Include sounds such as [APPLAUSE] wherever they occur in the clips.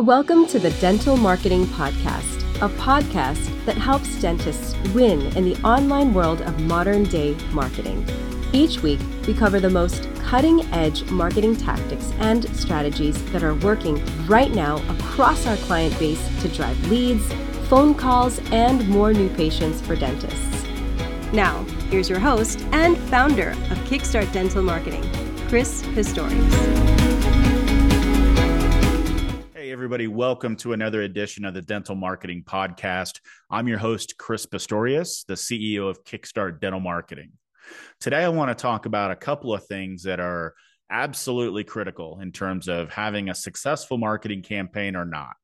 Welcome to the Dental Marketing Podcast, a podcast that helps dentists win in the online world of modern day marketing. Each week, we cover the most cutting edge marketing tactics and strategies that are working right now across our client base to drive leads, phone calls, and more new patients for dentists. Now, here's your host and founder of Kickstart Dental Marketing, Chris Pistorius. Everybody, welcome to another edition of the Dental Marketing Podcast. I'm your host, Chris Pistorius, the CEO of Kickstart Dental Marketing. Today, I want to talk about a couple of things that are absolutely critical in terms of having a successful marketing campaign or not.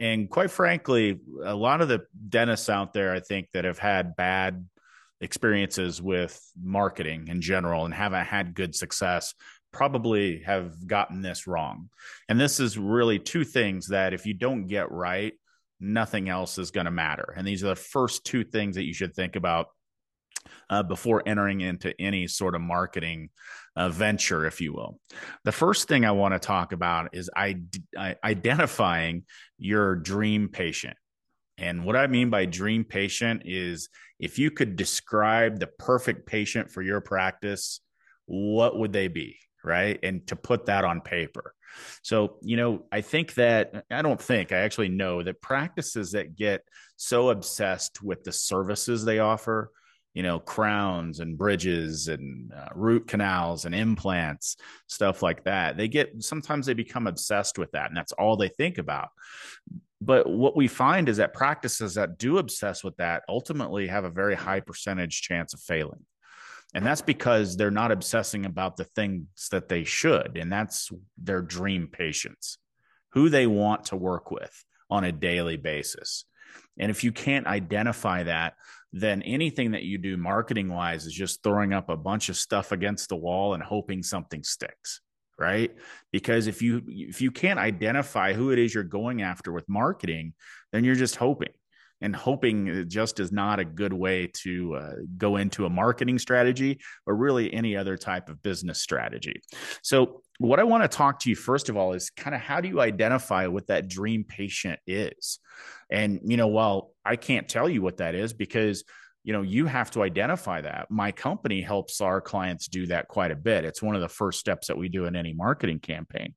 And quite frankly, a lot of the dentists out there, I think, that have had bad experiences with marketing in general and haven't had good success probably have gotten this wrong. And this is really two things that if you don't get right, nothing else is going to matter. And these are the first two things that you should think about uh, before entering into any sort of marketing uh, venture, if you will. The first thing I want to talk about is identifying your dream patient. And what I mean by dream patient is if you could describe the perfect patient for your practice, what would they be? Right. And to put that on paper. So, you know, I think that I don't think I actually know that practices that get so obsessed with the services they offer you know crowns and bridges and uh, root canals and implants stuff like that they get sometimes they become obsessed with that and that's all they think about but what we find is that practices that do obsess with that ultimately have a very high percentage chance of failing and that's because they're not obsessing about the things that they should and that's their dream patients who they want to work with on a daily basis. And if you can't identify that then anything that you do marketing wise is just throwing up a bunch of stuff against the wall and hoping something sticks right? Because if you if you can't identify who it is you're going after with marketing then you're just hoping and hoping just is not a good way to uh, go into a marketing strategy or really any other type of business strategy. So what i want to talk to you first of all is kind of how do you identify what that dream patient is? And you know while i can't tell you what that is because you know you have to identify that. My company helps our clients do that quite a bit. It's one of the first steps that we do in any marketing campaign.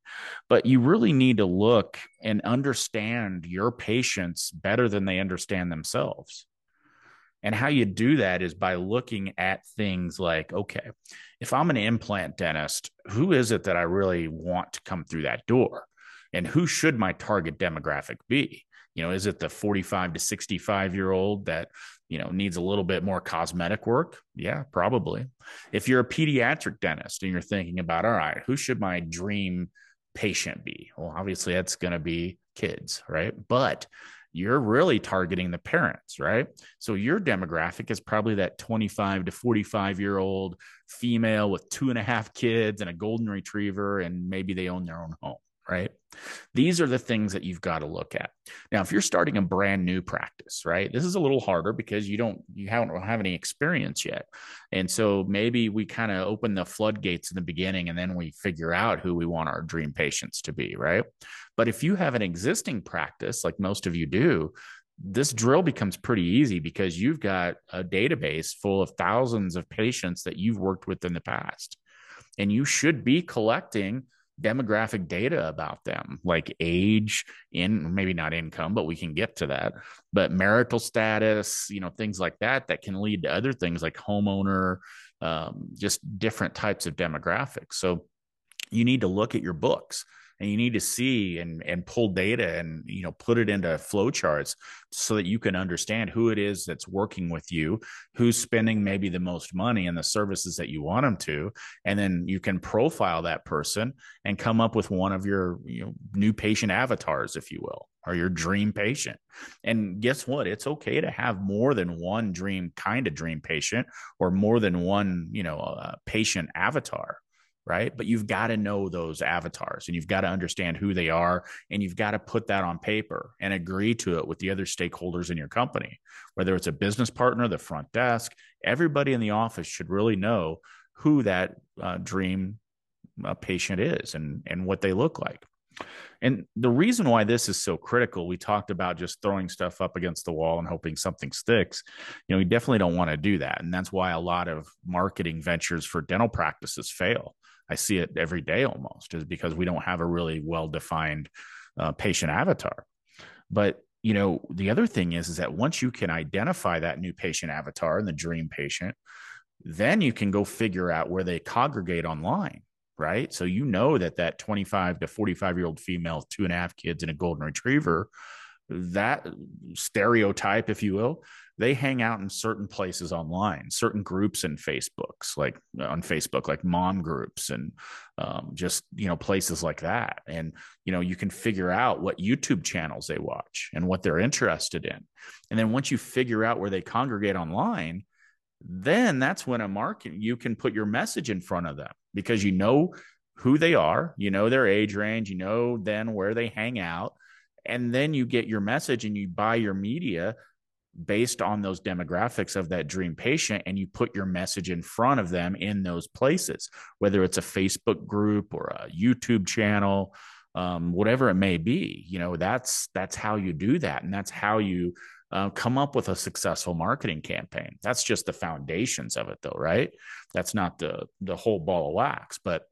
But you really need to look and understand your patients better than they understand themselves. And how you do that is by looking at things like okay if i'm an implant dentist who is it that i really want to come through that door? And who should my target demographic be you know is it the 45 to 65 year old that you know needs a little bit more cosmetic work? Yeah probably. If you're a pediatric dentist and you're thinking about all right who should my dream patient be? Well obviously that's going to be kids right? But you're really targeting the parents right? So your demographic is probably that 25 to 45 year old female with two and a half kids and a golden retriever and maybe they own their own home right? These are the things that you've got to look at. Now, if you're starting a brand new practice, right, this is a little harder because you don't you haven't have any experience yet, and so maybe we kind of open the floodgates in the beginning, and then we figure out who we want our dream patients to be, right? But if you have an existing practice, like most of you do, this drill becomes pretty easy because you've got a database full of thousands of patients that you've worked with in the past, and you should be collecting demographic data about them, like age, in maybe not income, but we can get to that. But marital status, you know, things like that that can lead to other things like homeowner, um, just different types of demographics. So you need to look at your books and you need to see and and pull data and you know put it into flowcharts so that you can understand who it is that's working with you who's spending maybe the most money in the services that you want them to and then you can profile that person and come up with one of your you know new patient avatars if you will or your dream patient. And guess what? It's okay to have more than one dream kind of dream patient or more than one, you know, uh, patient avatar right? But you've got to know those avatars and you've got to understand who they are and you've got to put that on paper and agree to it with the other stakeholders in your company, whether it's a business partner, the front desk, everybody in the office should really know who that uh, dream uh, patient is and and what they look like. And the reason why this is so critical, we talked about just throwing stuff up against the wall and hoping something sticks. You know, we definitely don't want to do that. And that's why a lot of marketing ventures for dental practices fail. I see it every day almost, is because we don't have a really well defined uh, patient avatar. But you know, the other thing is, is that once you can identify that new patient avatar and the dream patient, then you can go figure out where they congregate online right? So you know that that 25 to 45 year old female, two and a half kids, and a golden retriever, that stereotype, if you will, they hang out in certain places online, certain groups in Facebooks, like on Facebook, like mom groups and um, just, you know, places like that. And, you know, you can figure out what YouTube channels they watch and what they're interested in. And then once you figure out where they congregate online, then that's when a market you can put your message in front of them because you know who they are, you know their age range, you know then where they hang out, and then you get your message and you buy your media based on those demographics of that dream patient and you put your message in front of them in those places whether it's a facebook group or a youtube channel um, whatever it may be you know that's that's how you do that and that's how you uh, come up with a successful marketing campaign. That's just the foundations of it, though, right? That's not the the whole ball of wax, but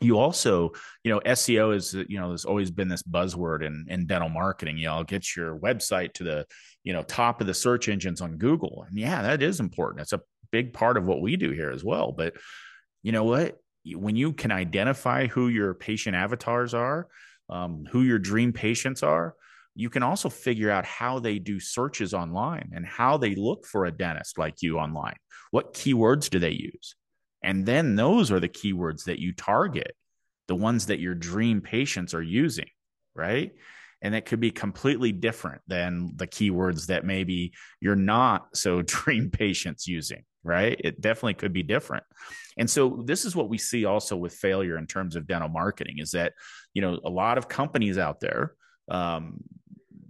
you also, you know, SEO is, you know, there's always been this buzzword in, in dental marketing. You know, get your website to the, you know, top of the search engines on Google. And yeah, that is important. It's a big part of what we do here as well. But you know what? When you can identify who your patient avatars are, um, who your dream patients are, you can also figure out how they do searches online and how they look for a dentist like you online. What keywords do they use? And then those are the keywords that you target, the ones that your dream patients are using, right? And that could be completely different than the keywords that maybe you're not so [LAUGHS] dream patients using, right? It definitely could be different. And so this is what we see also with failure in terms of dental marketing is that, you know, a lot of companies out there um,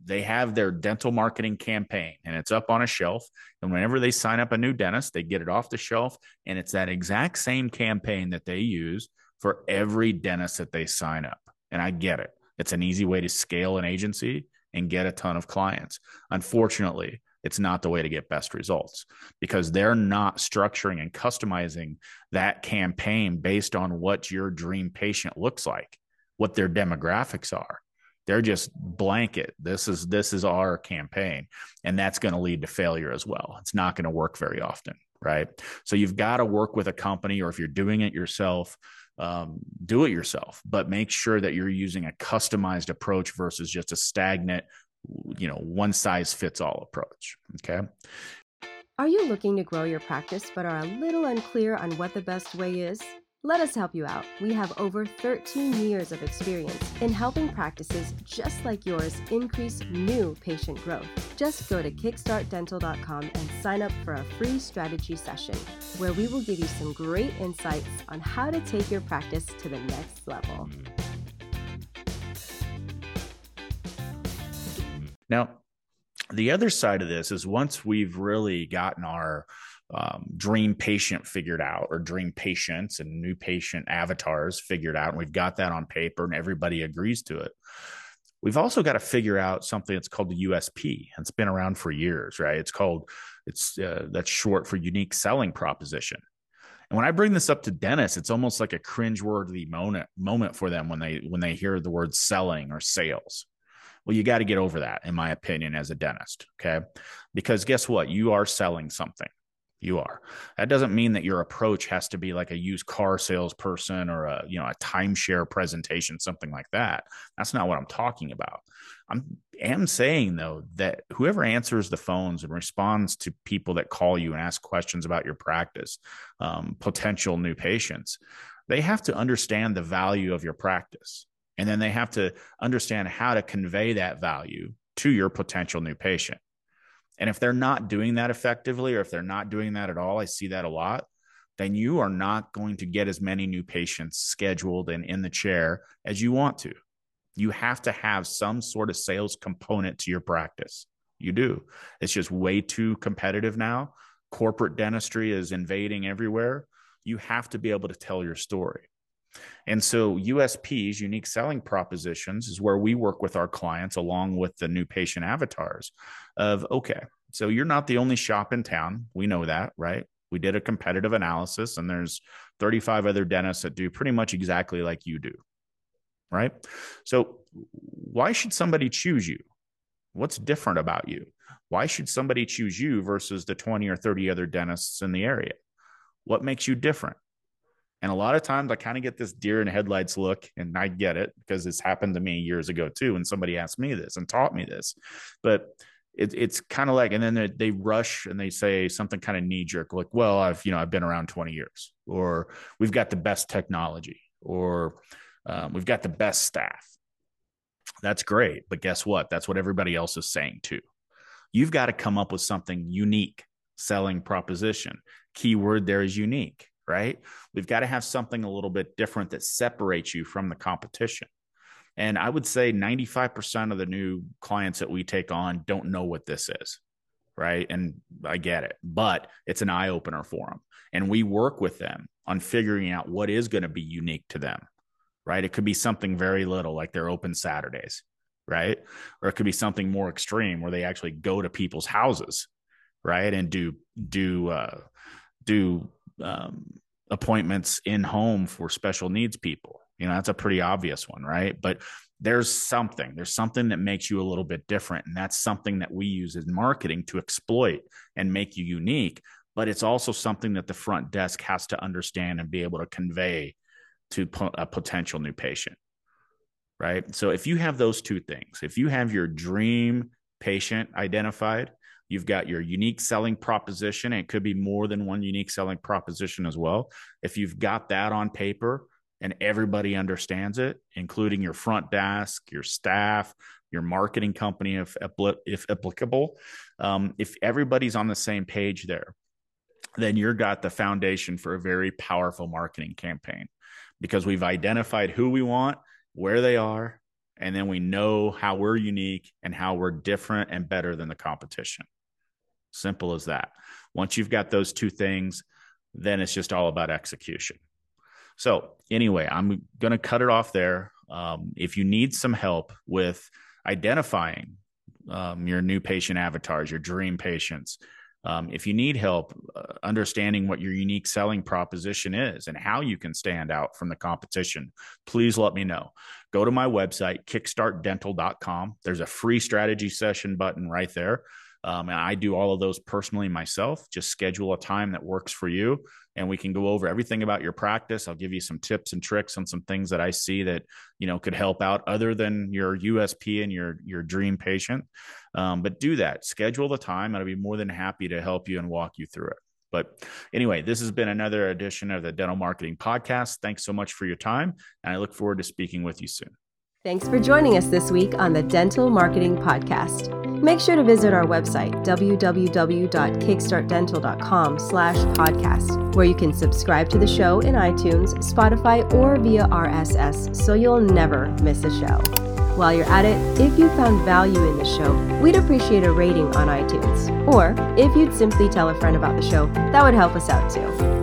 they have their dental marketing campaign and it's up on a shelf. And whenever they sign up a new dentist, they get it off the shelf. And it's that exact same campaign that they use for every dentist that they sign up. And I get it. It's an easy way to scale an agency and get a ton of clients. Unfortunately, it's not the way to get best results because they're not structuring and customizing that campaign based on what your dream patient looks like, what their demographics are they're just blanket. This is this is our campaign and that's going to lead to failure as well. It's not going to work very often right? So you've got to work with a company or if you're doing it yourself um, do it yourself but make sure that you're using a customized approach versus just a stagnant you know one size fits all approach okay? Are you looking to grow your practice but are a little unclear on what the best way is let us help you out. We have over 13 years of experience in helping practices just like yours increase new patient growth. Just go to kickstartdental.com and sign up for a free strategy session where we will give you some great insights on how to take your practice to the next level. Now, the other side of this is once we've really gotten our um, dream patient figured out or dream patients and new patient avatars figured out and we've got that on paper and everybody agrees to it. We've also got to figure out something that's called the usp it's been around for years right? It's called it's uh, that's short for unique selling proposition. And when i bring this up to dentists it's almost like a cringeworthy moment moment for them when they when they hear the word selling or sales. Well you got to get over that in my opinion as a dentist okay? Because guess what? You are selling something you are. That doesn't mean that your approach has to be like a used car salesperson or a you know a timeshare presentation, something like that. That's not what I'm talking about. I'm am saying though that whoever answers the phones and responds to people that call you and ask questions about your practice, um, potential new patients, they have to understand the value of your practice, and then they have to understand how to convey that value to your potential new patient. And if they're not doing that effectively, or if they're not doing that at all, I see that a lot, then you are not going to get as many new patients scheduled and in the chair as you want to. You have to have some sort of sales component to your practice. You do. It's just way too competitive now. Corporate dentistry is invading everywhere. You have to be able to tell your story. And so USPs, unique selling propositions, is where we work with our clients along with the new patient avatars of okay, so you're not the only shop in town. We know that, right? We did a competitive analysis and there's 35 other dentists that do pretty much exactly like you do. Right? So why should somebody choose you? What's different about you? Why should somebody choose you versus the 20 or 30 other dentists in the area? What makes you different? And a lot of times I kind of get this deer in headlights look, and I get it because it's happened to me years ago too. And somebody asked me this and taught me this. But it, it's kind of like, and then they, they rush and they say something kind of knee jerk, like, well, I've, you know, I've been around 20 years, or we've got the best technology, or um, we've got the best staff. That's great. But guess what? That's what everybody else is saying too. You've got to come up with something unique selling proposition. Keyword there is unique, right? We've got to have something a little bit different that separates you from the competition. And I would say 95% of the new clients that we take on don't know what this is. Right. And I get it, but it's an eye opener for them. And we work with them on figuring out what is going to be unique to them. Right. It could be something very little, like they're open Saturdays. Right. Or it could be something more extreme where they actually go to people's houses. Right. And do, do, uh, do, um, appointments in home for special needs people you know, that's a pretty obvious one, right? But there's something, there's something that makes you a little bit different. And that's something that we use in marketing to exploit and make you unique. But it's also something that the front desk has to understand and be able to convey to a potential new patient. Right. So if you have those two things, if you have your dream patient identified, you've got your unique selling proposition. And it could be more than one unique selling proposition as well. If you've got that on paper, and everybody understands it, including your front desk, your staff, your marketing company, if if applicable. Um, if everybody's on the same page there, then you've got the foundation for a very powerful marketing campaign because we've identified who we want, where they are, and then we know how we're unique and how we're different and better than the competition. Simple as that. Once you've got those two things, then it's just all about execution. So, anyway, I'm going to cut it off there. Um, if you need some help with identifying um, your new patient avatars, your dream patients, um, if you need help uh, understanding what your unique selling proposition is and how you can stand out from the competition, please let me know. Go to my website, kickstartdental.com. There's a free strategy session button right there. Um, and I do all of those personally myself. Just schedule a time that works for you, and we can go over everything about your practice. I'll give you some tips and tricks on some things that I see that you know could help out other than your USP and your your dream patient. Um, but do that. Schedule the time. I'll be more than happy to help you and walk you through it. But anyway, this has been another edition of the Dental Marketing Podcast. Thanks so much for your time, and I look forward to speaking with you soon. Thanks for joining us this week on the Dental Marketing Podcast. Make sure to visit our website, www.kickstartdental.com slash podcast, where you can subscribe to the show in iTunes, Spotify, or via RSS so you'll never miss a show. While you're at it, if you found value in the show, we'd appreciate a rating on iTunes. Or if you'd simply tell a friend about the show, that would help us out too.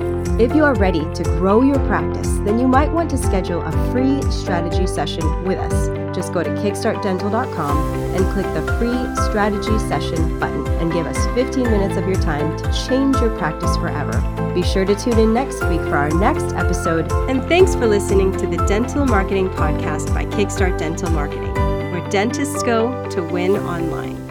If you are ready to grow your practice, then you might want to schedule a free strategy session with us. Just go to kickstartdental.com and click the free strategy session button and give us 15 minutes of your time to change your practice forever. Be sure to tune in next week for our next episode. And thanks for listening to the Dental Marketing Podcast by Kickstart Dental Marketing, where dentists go to win online.